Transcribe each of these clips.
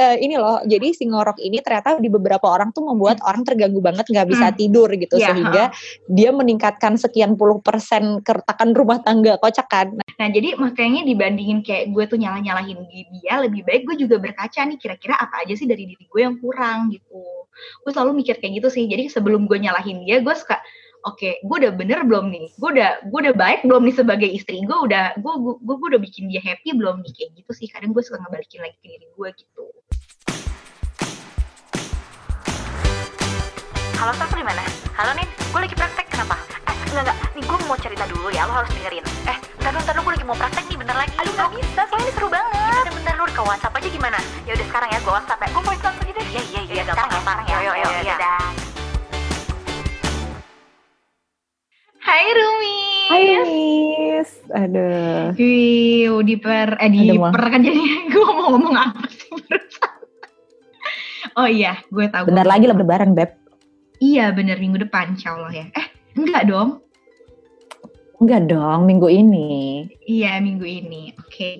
uh, ini loh. Jadi si ngorok ini ternyata di beberapa orang tuh membuat hmm. orang terganggu banget nggak bisa hmm. tidur gitu yeah, sehingga huh. dia meningkatkan sekian puluh persen keretakan rumah tangga kocak kan. Nah jadi makanya dibandingin kayak gue tuh nyalah nyalahin dia lebih baik gue juga berkaca nih kira-kira apa aja sih dari diri gue yang kurang gitu. Gue selalu mikir kayak gitu sih. Jadi sebelum gue nyalahin dia gue suka oke okay, gue udah bener belum nih gue udah gue udah baik belum nih sebagai istri gue udah gue gue gue udah bikin dia happy belum nih kayak gitu sih kadang gue suka ngebalikin lagi ke diri gue gitu halo Saf mana? Halo nih gue lagi praktek kenapa? Eh enggak enggak. Nih gue mau cerita dulu ya lo harus dengerin. Eh ntar dulu ntar dulu gue lagi mau praktek nih bentar lagi. Aduh nggak bisa soalnya ini seru banget. Ya, bentar bentar lu ke WhatsApp aja gimana? Ya udah sekarang ya gue WhatsApp ya. Gue mau langsung aja deh. Iya iya iya gampang gampang ya yo yo yo ya Hai Rumi. Hai Rumis. Aduh. Wih, di per eh di per kan jadi gue mau ngomong apa sih? Oh iya, gue tahu. Bentar lagi lebaran, Beb. Iya, bener minggu depan insya Allah ya. Eh, enggak dong. Enggak dong, minggu ini. Iya, minggu ini. Oke. Okay.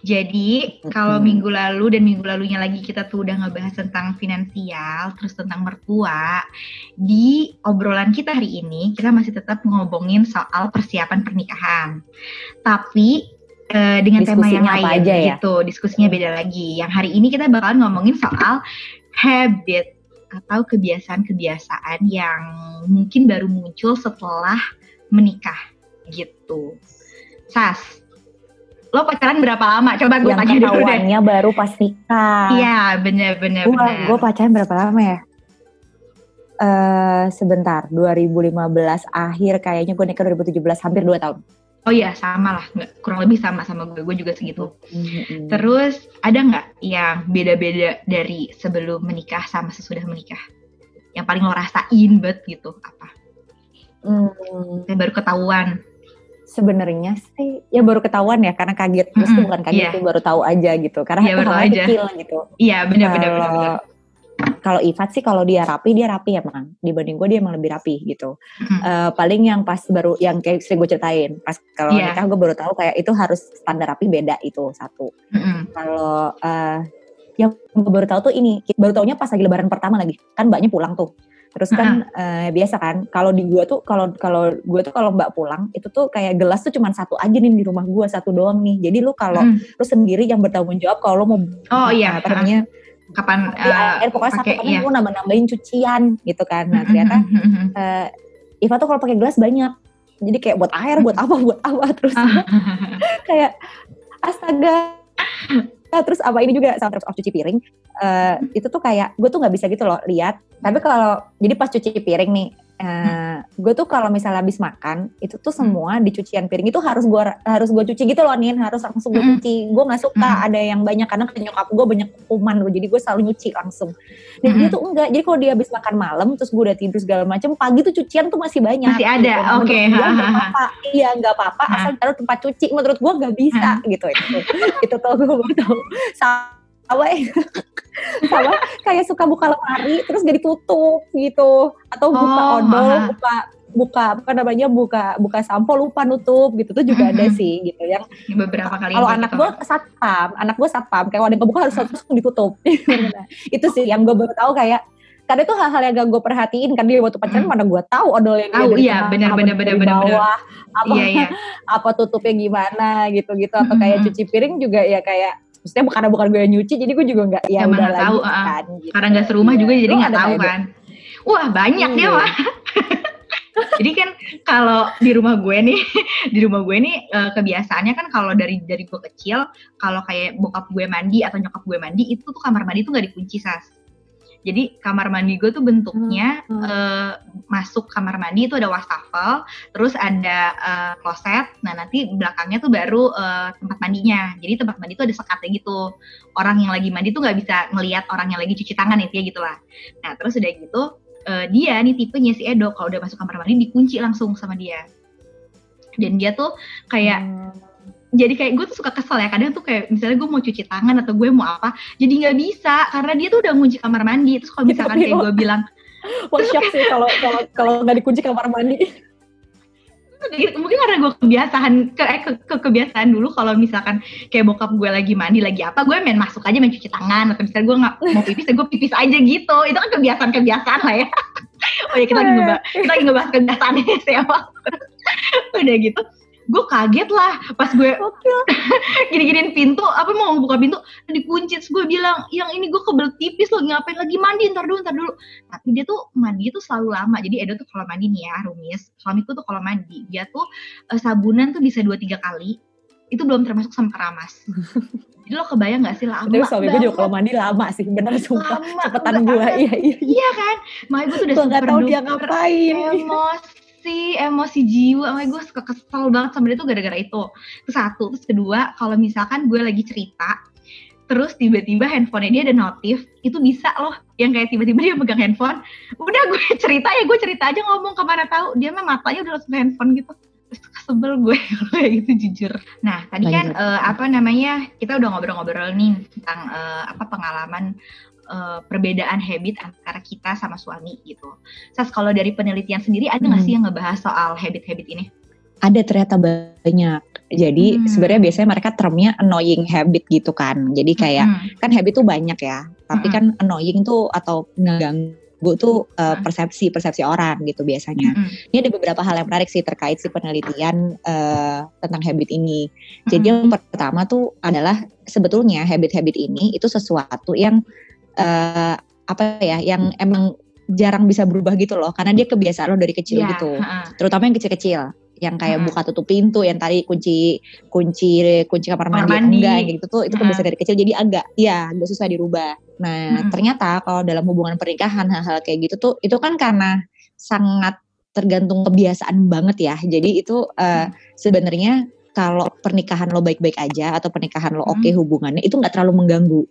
Jadi, hmm. kalau minggu lalu dan minggu lalunya lagi kita tuh udah ngebahas tentang finansial, terus tentang mertua. Di obrolan kita hari ini, kita masih tetap ngomongin soal persiapan pernikahan. Tapi uh, dengan tema yang lain aja ya? gitu, diskusinya beda lagi. Yang hari ini kita bakalan ngomongin soal habit atau kebiasaan-kebiasaan yang mungkin baru muncul setelah menikah gitu. Sas, lo pacaran berapa lama? Coba gue tanya dulu deh. baru pas nikah. Iya, bener-bener. Gue pacaran berapa lama ya? Uh, sebentar, 2015 akhir kayaknya gue nikah 2017, hampir 2 tahun. Oh iya, sama lah, nggak, kurang lebih sama sama gue, gue juga segitu. Mm-hmm. Terus ada nggak yang beda-beda dari sebelum menikah sama sesudah menikah? Yang paling lo rasain bet gitu apa? Hmm. Yang baru ketahuan sebenarnya sih ya baru ketahuan ya karena kaget terus mm -hmm. bukan kaget yeah. tuh baru tahu aja gitu karena yeah, baru aja. kecil gitu iya benar benar benar kalau Ivat sih kalau dia rapi dia rapi emang dibanding gue dia emang lebih rapi gitu mm-hmm. uh, paling yang pas baru yang kayak sering gue ceritain pas kalau yeah. nikah gue baru tahu kayak itu harus standar rapi beda itu satu mm-hmm. kalau uh, yang gue baru tahu tuh ini baru taunya pas lagi lebaran pertama lagi kan mbaknya pulang tuh Terus kan uh, biasa kan kalau di gua tuh kalau kalau gua tuh kalau Mbak pulang itu tuh kayak gelas tuh cuma satu aja nih di rumah gua satu doang nih. Jadi lu kalau hmm. lu sendiri yang bertanggung jawab kalau lu mau Oh iya, apa namanya? Kapan uh, air pokoknya pake, satu iya. gue nambah nambahin cucian gitu kan. Nah ternyata uh, Iva tuh kalau pakai gelas banyak. Jadi kayak buat air buat apa buat apa terus kayak astaga. Nah, terus apa ini juga sama terus off cuci piring. Uh, itu tuh kayak gue tuh nggak bisa gitu loh lihat. Tapi kalau jadi pas cuci piring nih Uh, gue tuh kalau misalnya habis makan itu tuh semua di cucian piring. Itu harus gue harus gue cuci gitu loh nih harus langsung gue cuci. Gue nggak suka mm. ada yang banyak karena nyokap gue banyak kuman loh. Jadi gue selalu nyuci langsung. Dan dia tuh enggak. Jadi kalau dia habis makan malam terus gue udah tidur segala macam pagi tuh cucian tuh masih banyak. Masih ada. Gitu. oke. okay. iya nggak apa-apa asal taruh tempat cuci. Menurut gue nggak bisa gitu. Itu itu tuh gue baru tahu. Apa sama kayak suka buka lemari terus gak ditutup gitu. Atau buka oh, odol aha. buka buka apa namanya buka buka sampo lupa nutup gitu. Tuh juga ada sih gitu yang beberapa kali kalau anak gue satpam anak gue satpam. Kayak ada yang kebuka harus harus ditutup. Itu sih yang gue baru tahu kayak karena itu hal-hal yang gak gue perhatiin. Kan dia waktu pacaran hmm. mana gue tahu odol yang oh, iya benar benar benar benar bawah apa iya, iya. apa tutupnya gimana gitu gitu atau kayak cuci piring juga ya kayak maksudnya karena bukan gue yang nyuci jadi gue juga nggak ya udah tahu uh, kan gitu. karena nggak serumah juga jadi nggak tahu kan. Wah banyak dia mah jadi kan kalau di rumah gue nih di rumah gue nih uh, kebiasaannya kan kalau dari dari gue kecil kalau kayak bokap gue mandi atau nyokap gue mandi itu tuh kamar mandi tuh nggak dikunci sas jadi kamar mandi gue tuh bentuknya hmm. uh, masuk kamar mandi itu ada wastafel, terus ada uh, kloset. Nah nanti belakangnya tuh baru uh, tempat mandinya. Jadi tempat mandi tuh ada sekatnya gitu. Orang yang lagi mandi tuh nggak bisa ngelihat orang yang lagi cuci tangan itu ya gitulah. Nah terus udah gitu uh, dia nih tipenya si Edo kalau udah masuk kamar mandi dikunci langsung sama dia. Dan dia tuh kayak hmm jadi kayak gue tuh suka kesel ya kadang tuh kayak misalnya gue mau cuci tangan atau gue mau apa jadi nggak bisa karena dia tuh udah ngunci kamar mandi. Terus kalau misalkan kayak gue bilang wah siap sih kalau kalau kalau nggak dikunci kamar mandi. Mungkin karena gue kebiasaan ke, eh, ke, ke kebiasaan dulu kalau misalkan kayak bokap gue lagi mandi lagi apa gue main masuk aja main cuci tangan. Atau misalnya gue nggak mau pipis ya gue pipis aja gitu. Itu kan kebiasaan kebiasaan lah ya. Oh ya kita lagi ngebahas kita lagi ngebahas kebiasaan sih udah gitu gue kaget lah pas gue gini-giniin pintu apa mau buka pintu dikunci terus gue bilang yang ini gue kebel tipis loh ngapain lagi mandi? Ntar dulu ntar dulu. Tapi dia tuh mandi tuh selalu lama jadi Edo tuh kalau mandi nih ya Rumis suamiku tuh kalau mandi dia tuh uh, sabunan tuh bisa dua tiga kali itu belum termasuk sama keramas jadi lo kebayang gak sih lama Tapi suami gue juga kalau mandi lama sih bener sumpah lama, cepetan gue iya iya iya. Kan? Makanya gue tuh udah super tahu dia ngapain. emosi emosi emosi jiwa. Makanya gue suka kesel banget sama dia tuh gara-gara itu. Itu satu terus kedua kalau misalkan gue lagi cerita terus tiba-tiba handphonenya dia ada notif itu bisa loh. Yang kayak tiba-tiba dia megang handphone udah gue cerita ya gue cerita aja ngomong ke mana tahu. Dia mah matanya udah langsung handphone gitu. Terus sebel gue kayak gitu jujur. Nah tadi kan uh, apa namanya kita udah ngobrol-ngobrol nih tentang uh, apa pengalaman uh, perbedaan habit antara kita sama suami gitu. Sas kalau dari penelitian sendiri ada nggak hmm. sih yang ngebahas soal habit-habit ini? Ada ternyata banyak. Jadi hmm. sebenarnya biasanya mereka termnya annoying habit gitu kan. Jadi kayak hmm. kan habit tuh banyak ya. Tapi hmm. kan annoying tuh atau ngeganggu tuh uh, persepsi persepsi orang gitu biasanya. Hmm. Ini ada beberapa hal yang menarik sih terkait si penelitian uh, tentang habit ini. Jadi hmm. yang pertama tuh adalah sebetulnya habit-habit ini itu sesuatu yang uh, apa ya yang emang jarang bisa berubah gitu loh karena dia kebiasaan lo dari kecil yeah, gitu. uh. terutama yang kecil-kecil yang kayak buka tutup pintu yang tadi kunci kunci kunci kamar mandi, mandi. enggak gitu tuh itu kebiasaan dari kecil jadi agak ya agak susah dirubah. Nah uh. ternyata kalau dalam hubungan pernikahan hal-hal kayak gitu tuh itu kan karena sangat tergantung kebiasaan banget ya. Jadi itu uh, sebenarnya kalau pernikahan lo baik-baik aja atau pernikahan lo oke okay hubungannya itu nggak terlalu mengganggu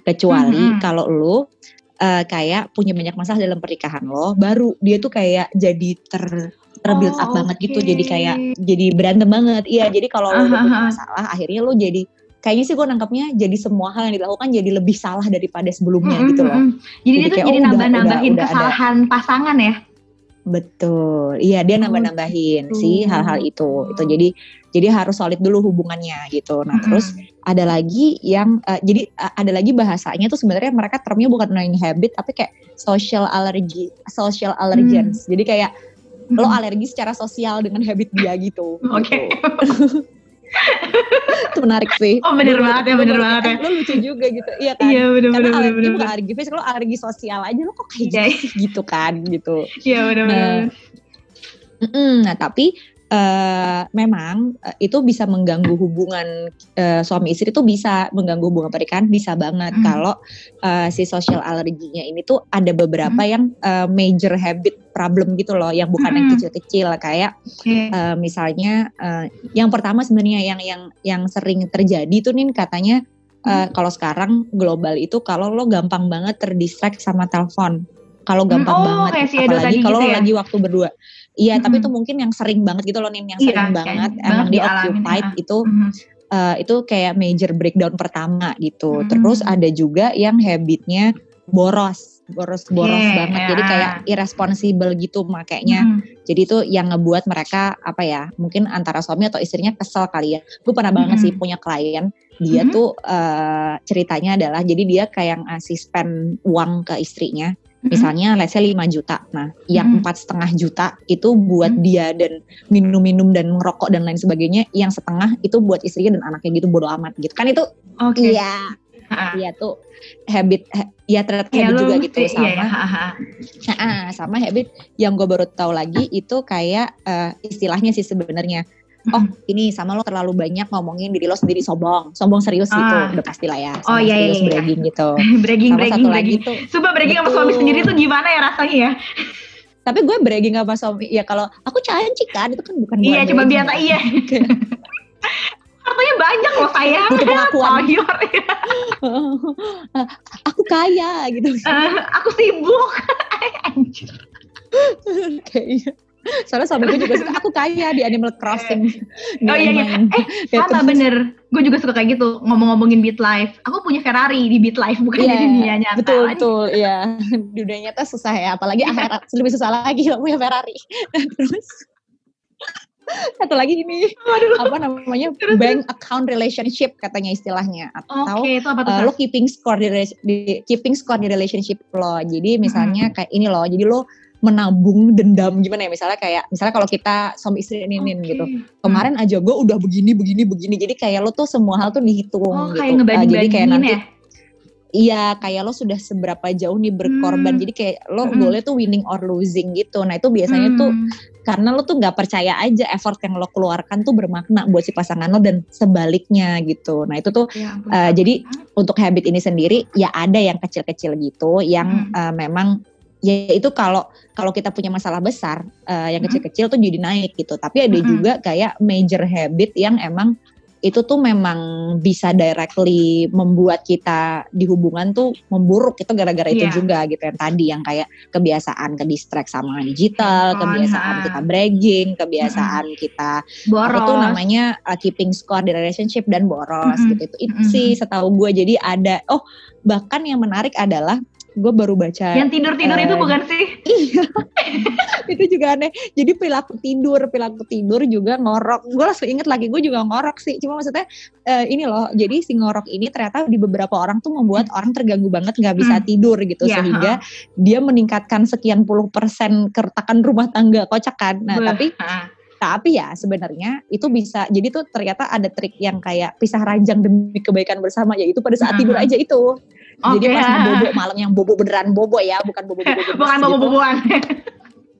kecuali mm -hmm. kalau lo uh, kayak punya banyak masalah dalam pernikahan lo baru dia tuh kayak jadi ter terbuild oh, up banget okay. gitu jadi kayak jadi berantem banget iya jadi kalau lo punya masalah akhirnya lo jadi kayaknya sih gue nangkapnya jadi semua hal yang dilakukan jadi lebih salah daripada sebelumnya mm -hmm. gitu loh jadi, jadi dia tuh jadi oh, nambah-nambahin kesalahan ada. pasangan ya Betul, iya dia nambah-nambahin oh, sih hal-hal itu. Itu jadi jadi harus solid dulu hubungannya gitu. Nah hmm. terus ada lagi yang uh, jadi uh, ada lagi bahasanya tuh sebenarnya mereka termnya bukan knowing habit tapi kayak social allergy, social allergens. Hmm. Jadi kayak hmm. lo alergi secara sosial dengan habit dia gitu. Oke. Okay. Gitu. itu menarik sih. Oh bener banget ya, bener banget ya. Lo lucu juga gitu, iya kan? Iya bener Karena bener. alergi bener, bukan alergi fisik, lo alergi sosial aja lo kok kayak yeah. gitu, gitu kan gitu. Iya bener bener. Nah, nah tapi uh, memang uh, itu bisa mengganggu hubungan uh, suami istri itu bisa mengganggu hubungan pernikahan bisa banget mm. kalau uh, si social allerginya ini tuh ada beberapa mm. yang uh, major habit problem gitu loh yang bukan mm. yang kecil-kecil kayak okay. uh, misalnya uh, yang pertama sebenarnya yang yang yang sering terjadi tuh nih katanya uh, kalau sekarang global itu kalau lo gampang banget terdistract sama telepon kalau gampang oh, banget apalagi kalau gitu ya? lagi waktu berdua Iya, mm-hmm. tapi itu mungkin yang sering banget gitu loh nih, yang iya, sering banget emang di occupied ya. itu mm-hmm. uh, itu kayak major breakdown pertama gitu. Mm-hmm. Terus ada juga yang habitnya boros, boros-boros yeah, banget. Yeah. Jadi kayak irresponsible gitu makanya. Mm-hmm. Jadi itu yang ngebuat mereka apa ya? Mungkin antara suami atau istrinya kesel kali ya. Gue pernah banget mm-hmm. sih punya klien dia mm-hmm. tuh uh, ceritanya adalah jadi dia kayak ngasih spend uang ke istrinya Misalnya, let's say 5 juta. Nah, yang empat setengah juta itu buat hmm. dia dan minum-minum dan ngerokok dan lain sebagainya. Yang setengah itu buat istrinya dan anaknya gitu bodo amat gitu. Kan itu, okay. iya, iya tuh habit, ya ternyata ya, habit juga gitu sama, iya, ya. nah, sama habit yang gue baru tahu lagi itu kayak uh, istilahnya sih sebenarnya oh ini sama lo terlalu banyak ngomongin diri lo sendiri sombong. Sombong serius gitu ah. udah pasti lah ya. Oh iya serius iya, iya. bragging gitu. Bragging sama bragging satu bragging. lagi tuh sumpah bragging sama suami sendiri tuh gimana ya rasanya ya? Tapi gue bragging sama suami ya kalau aku cantik kan itu kan bukan iya cuma biasa iya. Artinya banyak loh saya. Butuh pengakuan aku kaya gitu. Uh, aku sibuk. Anjir. Kayaknya Soalnya suami gue juga suka, aku kaya di Animal Crossing. oh iya iya. Eh ya, sama terus. bener. Gue juga suka kayak gitu ngomong-ngomongin Beat Life. Aku punya Ferrari di Beat Life bukan yeah, di dunia nyata. Betul betul iya. Dunia nyata susah ya. Apalagi akhirat lebih susah lagi kalau punya Ferrari. terus Satu lagi ini Aduh. apa namanya bank account relationship katanya istilahnya atau okay, itu apa tuh, uh, lo keeping score di, di keeping score di relationship lo. Jadi misalnya hmm. kayak ini loh. Jadi lo menabung dendam gimana ya misalnya kayak misalnya kalau kita suami istri ini okay. gitu kemarin aja gue udah begini begini begini jadi kayak lo tuh semua hal tuh dihitung oh, gitu kayak uh, jadi kayak nanti ya? Iya, kayak lo sudah seberapa jauh nih berkorban. Hmm. Jadi kayak lo hmm. goalnya tuh winning or losing gitu. Nah itu biasanya hmm. tuh karena lo tuh nggak percaya aja effort yang lo keluarkan tuh bermakna buat si pasangan lo dan sebaliknya gitu. Nah itu tuh ya, uh, jadi untuk habit ini sendiri ya ada yang kecil-kecil gitu, yang hmm. uh, memang ya itu kalau kalau kita punya masalah besar uh, yang hmm. kecil-kecil tuh jadi naik gitu. Tapi ada hmm. juga kayak major habit yang emang itu tuh memang bisa directly membuat kita di hubungan tuh memburuk itu gara-gara yeah. itu juga gitu yang tadi yang kayak kebiasaan ke distract sama digital, oh, kebiasaan nah. kita bragging, kebiasaan hmm. kita boros. apa tuh namanya uh, keeping score di relationship dan boros hmm. gitu itu, itu hmm. sih setahu gue jadi ada oh bahkan yang menarik adalah gue baru baca yang tidur tidur uh, itu bukan sih? iya. Itu juga aneh. Jadi perilaku tidur perilaku tidur juga ngorok. Gue langsung inget lagi gue juga ngorok sih. Cuma maksudnya uh, ini loh jadi si ngorok ini ternyata di beberapa orang tuh membuat hmm. orang terganggu banget nggak bisa hmm. tidur gitu. Yeah, sehingga huh? dia meningkatkan sekian puluh persen keretakan rumah tangga kocak kan. Nah Beuh, tapi tapi ya sebenarnya itu bisa jadi tuh ternyata ada trik yang kayak pisah ranjang demi kebaikan bersama yaitu pada saat tidur aja itu Okay. Jadi pas bobo malam yang bobo beneran bobo ya, bukan bobo bobo. bukan bobo boboan.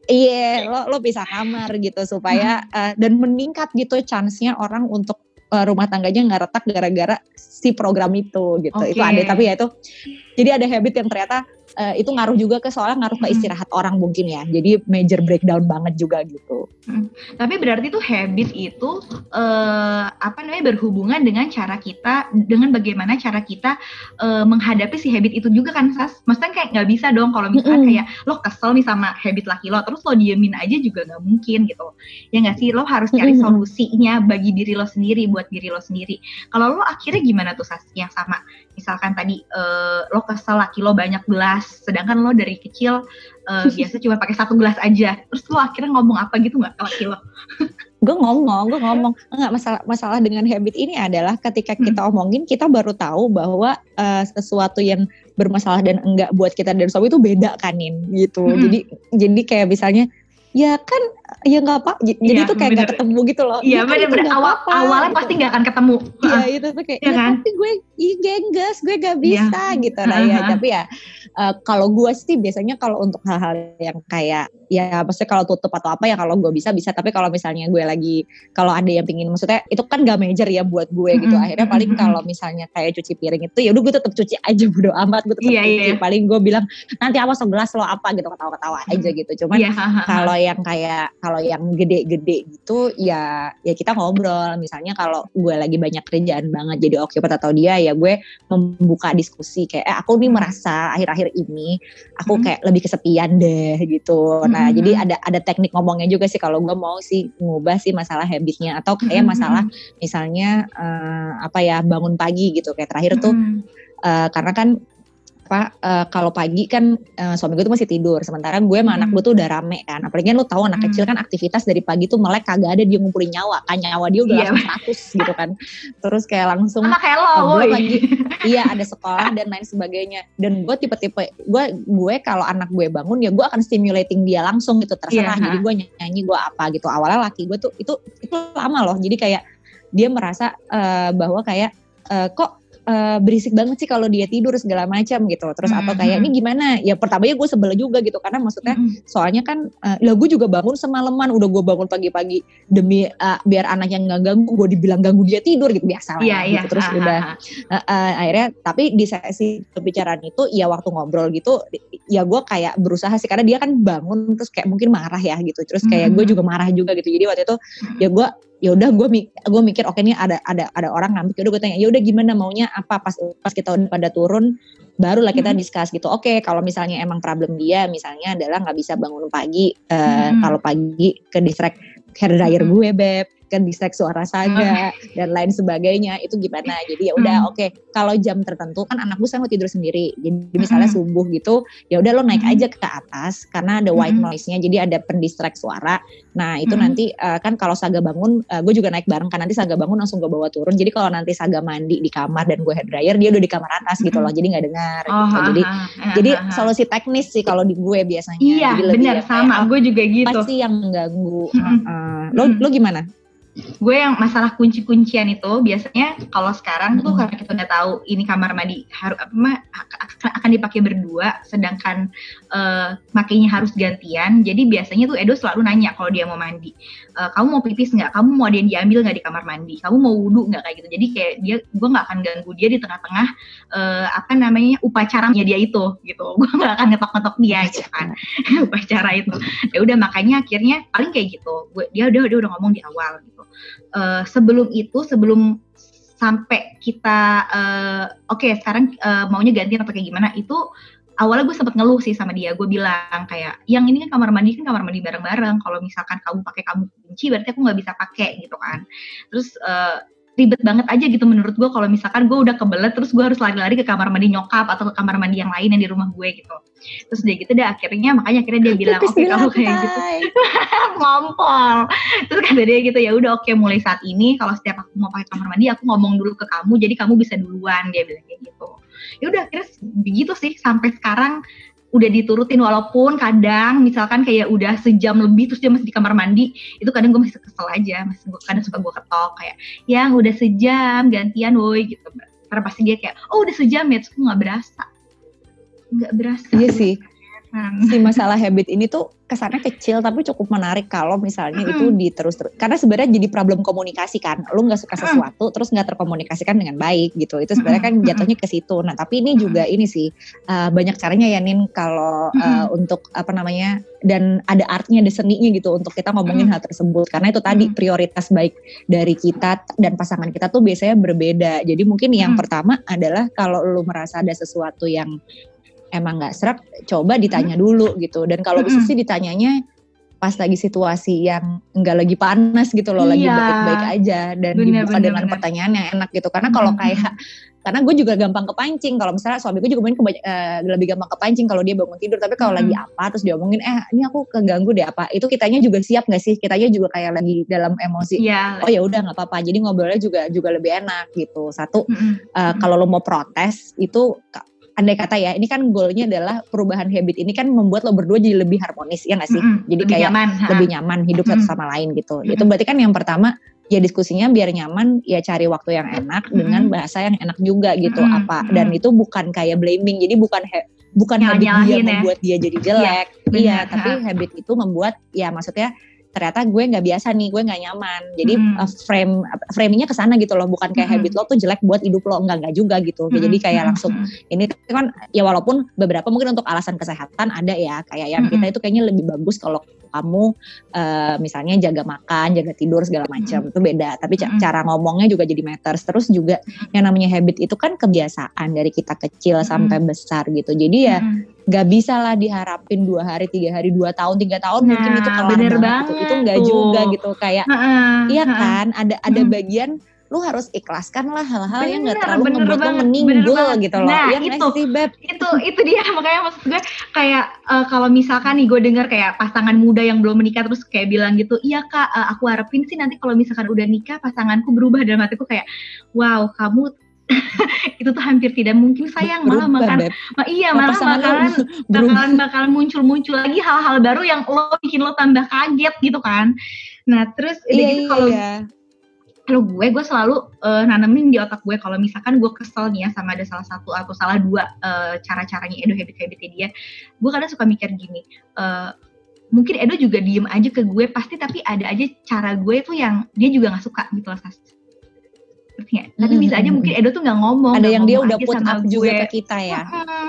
Iya, lo lo bisa kamar gitu supaya uh, dan meningkat gitu chance-nya orang untuk uh, rumah tangganya nggak retak gara-gara si program itu gitu. Okay. Itu ada tapi ya itu jadi ada habit yang ternyata uh, itu ngaruh juga ke soalnya ngaruh ke istirahat hmm. orang mungkin ya. Jadi major breakdown banget juga gitu. Hmm. Tapi berarti tuh habit itu uh, apa namanya berhubungan dengan cara kita dengan bagaimana cara kita uh, menghadapi si habit itu juga kan Sas. Maksudnya kayak nggak bisa dong kalau misalnya hmm. kayak lo kesel nih sama habit laki lo terus lo diemin aja juga nggak mungkin gitu. Ya nggak sih lo harus cari solusinya bagi diri lo sendiri buat diri lo sendiri. Kalau lo akhirnya gimana tuh Sas yang sama? Misalkan tadi uh, lo kesel laki lo banyak gelas sedangkan lo dari kecil uh, biasa cuma pakai satu gelas aja. Terus lo akhirnya ngomong apa gitu nggak ke laki lo? Gue ngomong gue ngomong. Nggak masalah masalah dengan habit ini adalah ketika kita hmm. omongin kita baru tahu bahwa uh, sesuatu yang bermasalah dan enggak buat kita dan suami itu beda kanin gitu. Hmm. jadi jadi kayak misalnya ya kan ya nggak apa jadi ya, tuh kayak nggak ketemu gitu loh iya ya, bener awal apa, awalnya gitu. pasti nggak akan ketemu iya itu tuh kayak ya, ya kan? tapi gue ih gengges gue gak iya. bisa ya. gitu nah ya tapi ya uh, kalau gue sih biasanya kalau untuk hal-hal yang kayak ya maksudnya kalau tutup atau apa ya kalau gue bisa bisa. Tapi kalau misalnya gue lagi kalau ada yang pingin maksudnya itu kan gak major ya buat gue gitu. Akhirnya paling kalau misalnya kayak cuci piring itu ya udah gue tetap cuci aja bodo amat. Gue tetap yeah, cuci. yeah. paling gue bilang nanti apa segelas lo apa gitu ketawa-ketawa aja gitu. Cuman yeah. kalau yang kayak kalau yang gede-gede gitu ya ya kita ngobrol. Misalnya kalau gue lagi banyak kerjaan banget jadi oke atau dia ya gue membuka diskusi kayak eh aku nih merasa akhir-akhir ini aku kayak lebih kesepian deh gitu. Nah mm-hmm. jadi ada ada teknik ngomongnya juga sih kalau gue mau sih ngubah sih masalah habitnya atau kayak mm-hmm. masalah misalnya uh, apa ya bangun pagi gitu kayak terakhir tuh mm-hmm. uh, karena kan apa uh, kalau pagi kan uh, suami gue tuh masih tidur sementara gue sama hmm. anak gue tuh udah rame kan. Apalagi kan lu tahu anak hmm. kecil kan aktivitas dari pagi tuh melek kagak ada dia ngumpulin nyawa kan. Nyawa dia udah yeah. langsung 100 gitu kan. Terus kayak langsung sama kayak lo gue lagi. Iya ada sekolah dan lain sebagainya. Dan gue tipe-tipe gue gue kalau anak gue bangun ya gue akan stimulating dia langsung gitu. Terserah yeah, jadi gue nyanyi gue apa gitu. Awalnya laki gue tuh itu itu lama loh. Jadi kayak dia merasa uh, bahwa kayak uh, kok uh, berisik banget sih kalau dia tidur segala macam gitu. Terus mm -hmm. atau kayak ini gimana? Ya pertamanya gue sebel juga gitu karena maksudnya mm -hmm. soalnya kan uh, lah gue juga bangun semalaman udah gue bangun pagi-pagi demi uh, biar anak yang nggak ganggu gue dibilang ganggu dia tidur gitu biasa lah. Yeah, gitu. yeah. Terus ha, udah Uh, uh, akhirnya tapi di sesi pembicaraan itu ya waktu ngobrol gitu ya gue kayak berusaha sih karena dia kan bangun terus kayak mungkin marah ya gitu. Terus kayak mm -hmm. gue juga marah juga gitu. Jadi waktu itu ya gue ya udah gue gue mikir oke okay, nih ada ada ada orang ngambil ya udah gue tanya ya udah gimana maunya apa pas pas kita udah pada turun barulah kita hmm. discuss gitu oke okay, kalau misalnya emang problem dia misalnya adalah nggak bisa bangun pagi uh, hmm. kalau pagi ke distract hair dryer hmm. gue beb ke distract suara saga dan lain sebagainya itu gimana jadi ya udah hmm. oke okay. kalau jam tertentu kan anak gue mau tidur sendiri jadi misalnya hmm. subuh gitu ya udah lo naik hmm. aja ke atas karena ada white hmm. noise-nya jadi ada pendistract suara nah itu hmm. nanti uh, kan kalau saga bangun uh, gue juga naik bareng kan nanti saga bangun langsung gue bawa turun jadi kalau nanti saga mandi di kamar dan gue hair dryer dia udah di kamar atas gitu loh jadi nggak dengar oh, gitu. jadi jadi solusi teknis sih kalau di gue biasanya iya jadi benar sama gue juga gitu pasti yang mengganggu hmm. uh, lo lo gimana gue yang masalah kunci-kuncian itu biasanya kalau sekarang tuh karena kita udah tahu ini kamar mandi harus apa akan dipakai berdua sedangkan uh, makainya harus gantian jadi biasanya tuh Edo selalu nanya kalau dia mau mandi. Uh, kamu mau pipis nggak? Kamu mau ada yang diambil nggak di kamar mandi? Kamu mau wudhu nggak? Kayak gitu. Jadi kayak dia gue nggak akan ganggu dia di tengah-tengah uh, apa namanya upacaranya dia itu gitu. Gue nggak akan ngetok-ngetok dia gitu kan. Upacara itu. Ya udah makanya akhirnya paling kayak gitu. Gue dia udah dia udah ngomong di awal gitu uh, sebelum itu sebelum sampai kita uh, oke okay, sekarang uh, maunya gantian atau kayak gimana itu awalnya gue sempet ngeluh sih sama dia. Gue bilang kayak yang ini kan kamar mandi kan kamar mandi bareng-bareng. Kalau misalkan kamu pakai kamu kunci berarti aku nggak bisa pakai gitu kan. Terus uh, ribet banget aja gitu menurut gue kalau misalkan gue udah kebelet terus gue harus lari-lari ke kamar mandi nyokap atau ke kamar mandi yang lain yang di rumah gue gitu. Terus dia gitu deh akhirnya makanya akhirnya dia bilang oke okay, kamu kayak gitu. Ngompol. Terus kata dia gitu ya udah oke okay, mulai saat ini kalau setiap aku mau pakai kamar mandi aku ngomong dulu ke kamu jadi kamu bisa duluan. Dia bilang kayak gitu. Ya udah akhirnya begitu sih sampai sekarang udah diturutin walaupun kadang misalkan kayak udah sejam lebih terus dia masih di kamar mandi itu kadang gue masih kesel aja masih gue kadang suka gue ketok kayak yang udah sejam gantian woi gitu. Karena pasti dia kayak oh udah sejam ya terus gue nggak berasa. Nggak berasa. Iya sih. Si masalah habit ini tuh kesannya kecil tapi cukup menarik kalau misalnya mm. itu diterus terus karena sebenarnya jadi problem komunikasi kan. Lu nggak suka sesuatu mm. terus nggak terkomunikasikan dengan baik gitu. Itu sebenarnya kan jatuhnya ke situ. Nah tapi ini juga ini sih uh, banyak caranya ya nin kalau uh, untuk apa namanya dan ada artnya ada seninya gitu untuk kita ngomongin hal tersebut. Karena itu tadi prioritas baik dari kita dan pasangan kita tuh biasanya berbeda. Jadi mungkin yang pertama adalah kalau lu merasa ada sesuatu yang emang nggak serak coba ditanya hmm. dulu gitu dan kalau bisa sih ditanyanya pas lagi situasi yang nggak lagi panas gitu loh, iya. lagi baik-baik aja dan bener, dibuka bener, dengan bener. pertanyaan yang enak gitu. Karena kalau kayak karena gue juga gampang kepancing kalau misalnya suami gue juga mungkin keba- uh, lebih gampang kepancing kalau dia bangun tidur tapi kalau hmm. lagi apa terus dia omongin eh ini aku keganggu deh apa itu kitanya juga siap nggak sih kitanya juga kayak lagi dalam emosi yeah. oh ya udah nggak apa-apa jadi ngobrolnya juga juga lebih enak gitu satu hmm. uh, kalau lo mau protes itu andai kata ya ini kan goalnya adalah perubahan habit ini kan membuat lo berdua jadi lebih harmonis ya nggak sih mm-hmm. jadi lebih kayak nyaman, lebih nyaman hidup mm-hmm. satu sama lain gitu mm-hmm. itu berarti kan yang pertama ya diskusinya biar nyaman ya cari waktu yang enak mm-hmm. dengan bahasa yang enak juga gitu mm-hmm. apa dan itu bukan kayak blaming jadi bukan he, bukan habit dia ya. membuat dia jadi jelek iya, iya tapi habit itu membuat ya maksudnya ternyata gue nggak biasa nih gue nggak nyaman jadi hmm. uh, frame framingnya ke sana gitu loh bukan kayak hmm. habit lo tuh jelek buat hidup lo enggak enggak juga gitu hmm. jadi kayak langsung hmm. ini kan ya walaupun beberapa mungkin untuk alasan kesehatan ada ya kayak yang hmm. kita itu kayaknya lebih bagus kalau kamu uh, misalnya jaga makan jaga tidur segala macam hmm. itu beda tapi hmm. cara ngomongnya juga jadi matters terus juga yang namanya habit itu kan kebiasaan dari kita kecil hmm. sampai besar gitu jadi ya hmm nggak bisa lah diharapin dua hari tiga hari dua tahun tiga tahun nah, mungkin itu kelar banget gitu. itu nggak juga gitu kayak uh, iya kan ada ada hmm. bagian lu harus ikhlaskan lah hal-hal yang nggak terlalu bener ngebuat lu menimbul gitu loh. Nah, ya itu, sih, Beb? itu itu dia. Makanya maksud gue kayak uh, kalau misalkan nih gue dengar kayak pasangan muda yang belum menikah terus kayak bilang gitu, iya kak, uh, aku harapin sih nanti kalau misalkan udah nikah pasanganku berubah. Dalam hatiku kayak, wow kamu itu tuh hampir tidak mungkin sayang. Malah makan ma iya malah bakalan bakalan bakalan muncul-muncul lagi hal-hal baru yang lo bikin lo tambah kaget gitu kan. Nah terus iya, gitu kalau iya. Kalau gue gue selalu uh, nanemin di otak gue kalau misalkan gue kesel nih ya sama ada salah satu atau salah dua uh, cara-caranya Edo habit habitnya dia gue kadang suka mikir gini uh, mungkin Edo juga diem aja ke gue pasti tapi ada aja cara gue tuh yang dia juga nggak suka gitu loh Ya. Tapi bisa aja mungkin Edo tuh nggak ngomong. Ada gak yang dia udah put up gue. juga ke kita ya.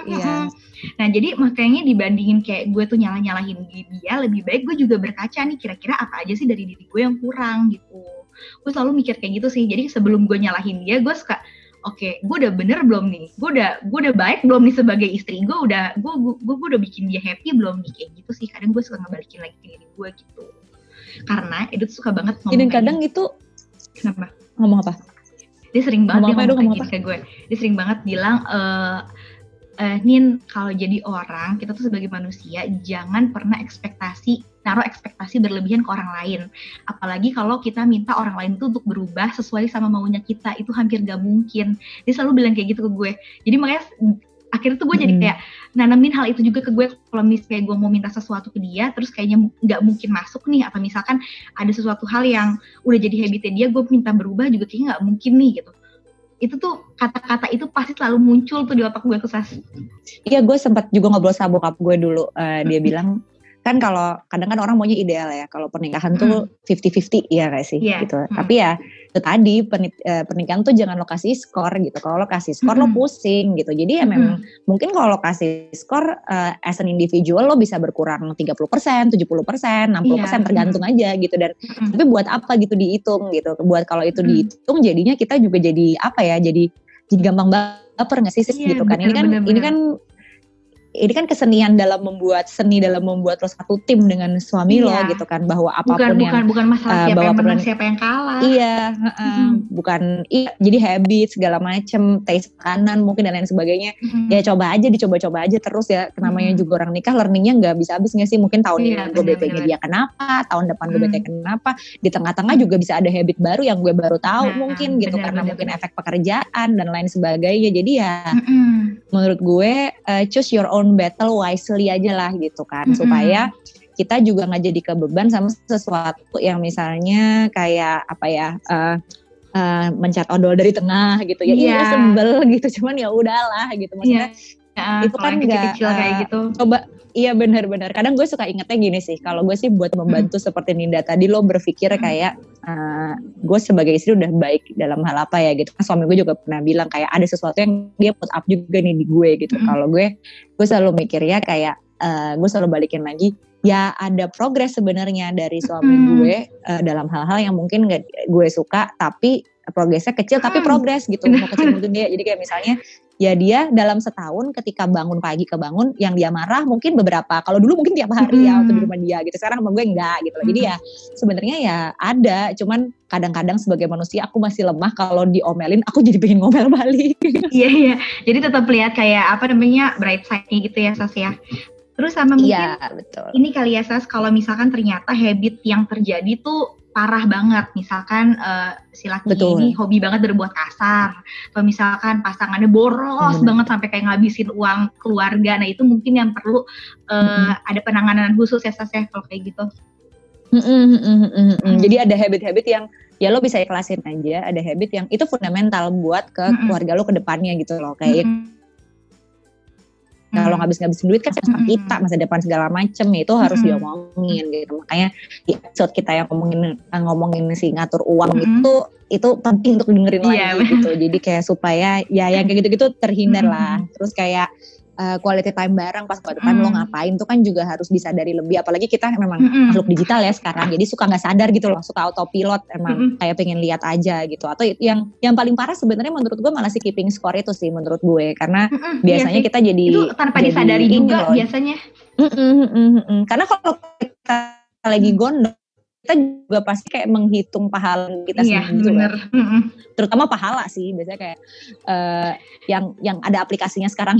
Iya. Nah jadi makanya dibandingin kayak gue tuh nyalah-nyalahin dia, lebih baik gue juga berkaca nih kira-kira apa aja sih dari diri gue yang kurang gitu. Gue selalu mikir kayak gitu sih. Jadi sebelum gue nyalahin dia, gue suka oke okay, gue udah bener belum nih? Gue udah gue udah baik belum nih sebagai istri? Gue udah gue gue gue udah bikin dia happy belum nih? Kayak gitu sih. Kadang gue suka ngebalikin lagi ke diri gue gitu. Karena Edo tuh suka banget ngomong dan kadang itu kenapa? Ngomong apa? Dia sering banget ngomong dia apa, ngomong ngomong ke gue. Dia sering banget bilang eh uh, Nin kalau jadi orang kita tuh sebagai manusia jangan pernah ekspektasi naruh ekspektasi berlebihan ke orang lain. Apalagi kalau kita minta orang lain tuh untuk berubah sesuai sama maunya kita itu hampir gak mungkin. Dia selalu bilang kayak gitu ke gue. Jadi makanya akhirnya tuh gue hmm. jadi kayak nanamin hal itu juga ke gue. Kalau misalnya gue mau minta sesuatu ke dia terus kayaknya nggak mungkin masuk nih. Atau misalkan ada sesuatu hal yang udah jadi habitnya dia gue minta berubah juga kayaknya nggak mungkin nih gitu. Itu tuh kata-kata itu pasti selalu muncul tuh di otak gue kesas. Iya gue sempat juga ngobrol sama bokap gue dulu. Uh, dia bilang kan kalau kadang kan orang maunya ideal ya kalau pernikahan tuh fifty fifty ya gak sih yeah. gitu hmm. tapi ya itu tadi eh, pernikahan tuh jangan lokasi skor gitu kalau lokasi skor hmm. lo pusing gitu jadi ya memang hmm. mungkin kalau lokasi skor uh, as an individual lo bisa berkurang 30% 70% 60% yeah. tergantung aja gitu dan hmm. tapi buat apa gitu dihitung gitu buat kalau itu hmm. dihitung jadinya kita juga jadi apa ya jadi jadi gampang baper nggak sih yeah, gitu kan bener, ini kan bener, bener. ini kan ini kan kesenian dalam membuat seni dalam membuat lo satu tim dengan suami iya. lo gitu kan bahwa apa pun bukan, yang bukan bukan masalah uh, siapa yang menang siapa yang kalah iya uh, hmm. bukan iya jadi habit segala macem taste kanan mungkin dan lain sebagainya hmm. ya coba aja dicoba-coba aja terus ya namanya hmm. juga orang nikah learningnya nggak bisa habis nggak sih mungkin tahun iya, ini gue bete dia kenapa tahun depan gue bete kenapa di tengah-tengah juga bisa ada habit baru yang gue baru tahu nah, mungkin gitu bener, karena bener, mungkin bener. efek pekerjaan dan lain sebagainya jadi ya hmm. menurut gue uh, choose your own own battle wisely aja lah gitu kan mm -hmm. supaya kita juga nggak jadi kebeban sama sesuatu yang misalnya kayak apa ya uh, uh, mencat odol dari tengah gitu ya yeah. iya sebel gitu cuman ya udahlah gitu maksudnya yeah. Itu kan nggak uh, kayak gitu coba Iya benar-benar. Kadang gue suka ingetnya gini sih. Kalau gue sih buat membantu hmm. seperti Ninda tadi, lo berpikir kayak uh, gue sebagai istri udah baik dalam hal apa ya gitu. Kan suami gue juga pernah bilang kayak ada sesuatu yang dia put up juga nih di gue gitu. Hmm. Kalau gue, gue selalu mikirnya kayak uh, gue selalu balikin lagi. Ya ada progres sebenarnya dari suami hmm. gue uh, dalam hal-hal yang mungkin gak gue suka, tapi progresnya kecil tapi progres gitu mau kecil itu dia jadi kayak misalnya ya dia dalam setahun ketika bangun pagi ke bangun yang dia marah mungkin beberapa kalau dulu mungkin tiap hari ya waktu di rumah dia gitu sekarang sama gue enggak gitu jadi ya sebenarnya ya ada cuman kadang-kadang sebagai manusia aku masih lemah kalau diomelin aku jadi pengen ngomel balik. Iya iya. Jadi tetap lihat kayak apa namanya bright side-nya gitu ya Sas ya. Terus sama mungkin ya, betul. ini kali ya Sas kalau misalkan ternyata habit yang terjadi tuh parah banget misalkan uh, si laki Betul. ini hobi banget berbuat kasar atau misalkan pasangannya boros hmm. banget sampai kayak ngabisin uang keluarga nah itu mungkin yang perlu uh, hmm. ada penanganan khusus ya saya kalau kayak gitu hmm, hmm, hmm, hmm, hmm. jadi ada habit-habit yang ya lo bisa ikhlasin aja ada habit yang itu fundamental buat ke hmm. keluarga lo ke depannya gitu loh kayak hmm Nah, kalau ngabis-ngabisin duit kan sama hmm. kita masa depan segala macem itu harus hmm. diomongin gitu makanya di episode kita yang ngomongin ngomongin si ngatur uang hmm. itu itu penting untuk dengerin yeah, lagi gitu jadi kayak supaya ya yang kayak gitu-gitu terhindar hmm. lah terus kayak uh, quality time bareng pas quality time mm. lo ngapain tuh kan juga harus disadari lebih apalagi kita memang mm -hmm. makhluk digital ya sekarang jadi suka nggak sadar gitu loh suka autopilot emang mm -hmm. kayak pengen lihat aja gitu atau yang yang paling parah sebenarnya menurut gue malah si keeping score itu sih menurut gue karena mm -hmm. biasanya iya kita jadi itu tanpa jadi disadari juga loh. biasanya mm -mm, mm -mm, mm -mm. karena kalau kita lagi gondok kita juga pasti kayak menghitung pahala kita iya, sendiri bener. Mm -hmm. Terutama pahala sih biasanya kayak uh, yang yang ada aplikasinya sekarang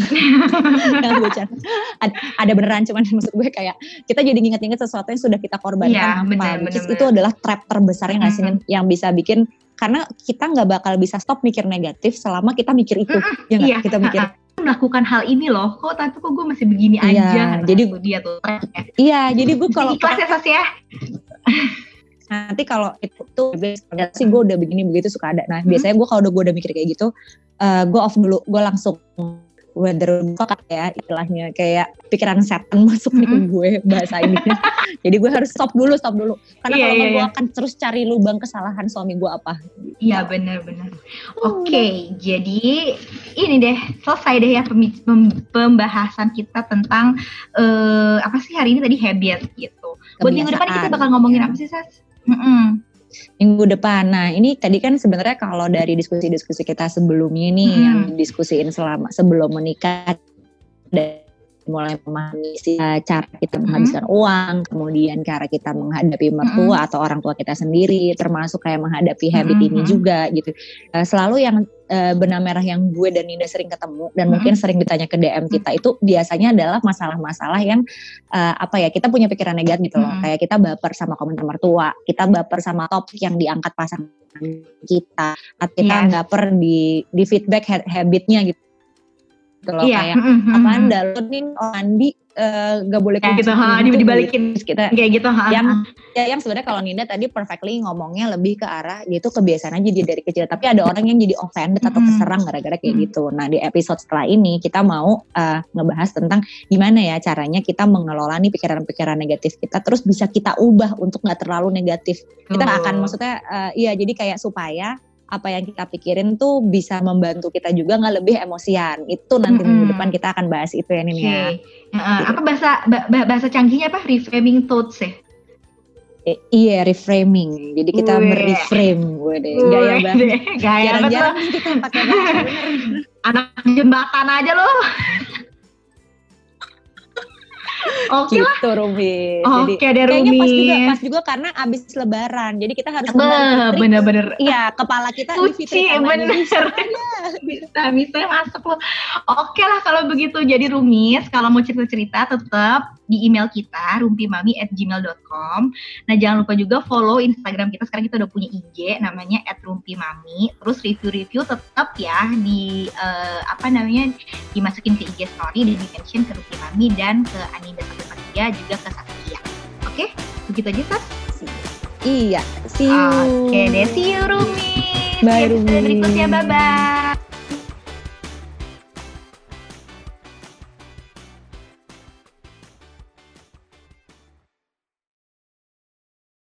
yang bocor. Ada, ada beneran cuman maksud gue kayak kita jadi nginget-nginget sesuatu yang sudah kita korbankan iya, bener, bener, itu adalah trap terbesar yang mm -hmm. yang bisa bikin karena kita nggak bakal bisa stop mikir negatif selama kita mikir itu. Mm -hmm. ya iya. kita mikir melakukan hal ini loh kok tapi kok gue masih begini iya, aja nah, jadi dia tuh iya jadi gue kalau ikhlas ya Sas ya nanti kalau itu tuh sih gue udah begini begitu suka ada. Nah hmm. biasanya gue kalau udah gue udah mikir kayak gitu uh, gue off dulu gue langsung weather buka ya istilahnya kayak pikiran setan masuk nih ke gue bahasa ini. Jadi gue harus stop dulu stop dulu. Karena yeah, kalau yeah, gue yeah. akan terus cari lubang kesalahan suami gue apa. Iya benar-benar oke okay, jadi ini deh selesai deh ya pembahasan kita tentang uh, apa sih hari ini tadi? Habit gitu buat minggu depan kita bakal ngomongin apa sih Sas? Mm -mm minggu depan. Nah, ini tadi kan sebenarnya kalau dari diskusi-diskusi kita sebelumnya nih hmm. yang diskusiin selama sebelum menikah dan mulai memahami uh, cara kita menghabiskan mm-hmm. uang, kemudian cara kita menghadapi mertua mm-hmm. atau orang tua kita sendiri, termasuk kayak menghadapi habit mm-hmm. ini juga gitu. Uh, selalu yang uh, benang merah yang gue dan Ninda sering ketemu dan mm-hmm. mungkin sering ditanya ke DM kita itu biasanya adalah masalah-masalah yang uh, apa ya kita punya pikiran negatif gitu loh. Mm-hmm. Kayak kita baper sama komentar mertua, kita baper sama topik yang diangkat pasangan kita, atau kita yes. baper di di feedback habitnya gitu gitu loh iya. kayak mm -hmm. apaan dah lo nih? Oh Andi uh, gak boleh kayak gitu, ha, gitu, dibalikin. Kita kayak gitu ha, yang ya yang sebenarnya kalau Ninda tadi perfectly ngomongnya lebih ke arah dia tuh kebiasaan aja dari kecil tapi ada orang yang jadi offended atau keserang gara-gara kayak gitu. Nah di episode setelah ini kita mau uh, ngebahas tentang gimana ya caranya kita mengelola nih pikiran-pikiran negatif kita terus bisa kita ubah untuk nggak terlalu negatif. Kita oh. akan maksudnya uh, iya jadi kayak supaya apa yang kita pikirin tuh bisa membantu kita juga nggak lebih emosian. Itu nanti mm -hmm. minggu depan kita akan bahas itu ya Nini okay. ya. Uh, apa bahasa bahasa canggihnya apa? Reframing thoughts ya? Eh, iya reframing. Jadi kita mereframe gue deh. Gaya banget. Gaya Jarang-jarang kita pakai bahasa Anak jembatan aja loh. Oke okay gitu, lah. Rumi. Oke okay deh Rumi. Kayaknya pas juga, pas juga karena abis lebaran. Jadi kita harus bener-bener. Iya, kepala kita Suci, bener. bisa, bisa masuk loh. Oke okay lah kalau begitu. Jadi Rumi, kalau mau cerita-cerita tetap di email kita rumpimami@gmail.com. Nah jangan lupa juga follow Instagram kita. Sekarang kita udah punya IG namanya @rumpimami. Terus review-review tetap ya di uh, apa namanya dimasukin ke IG story, di mention ke Rumpimami dan ke Anida dia juga ke Saskia. Oke, begitu aja Sas? Iya, see you. Oke deh, see you Rumi. Bye Rumi. Berikutnya, bye-bye.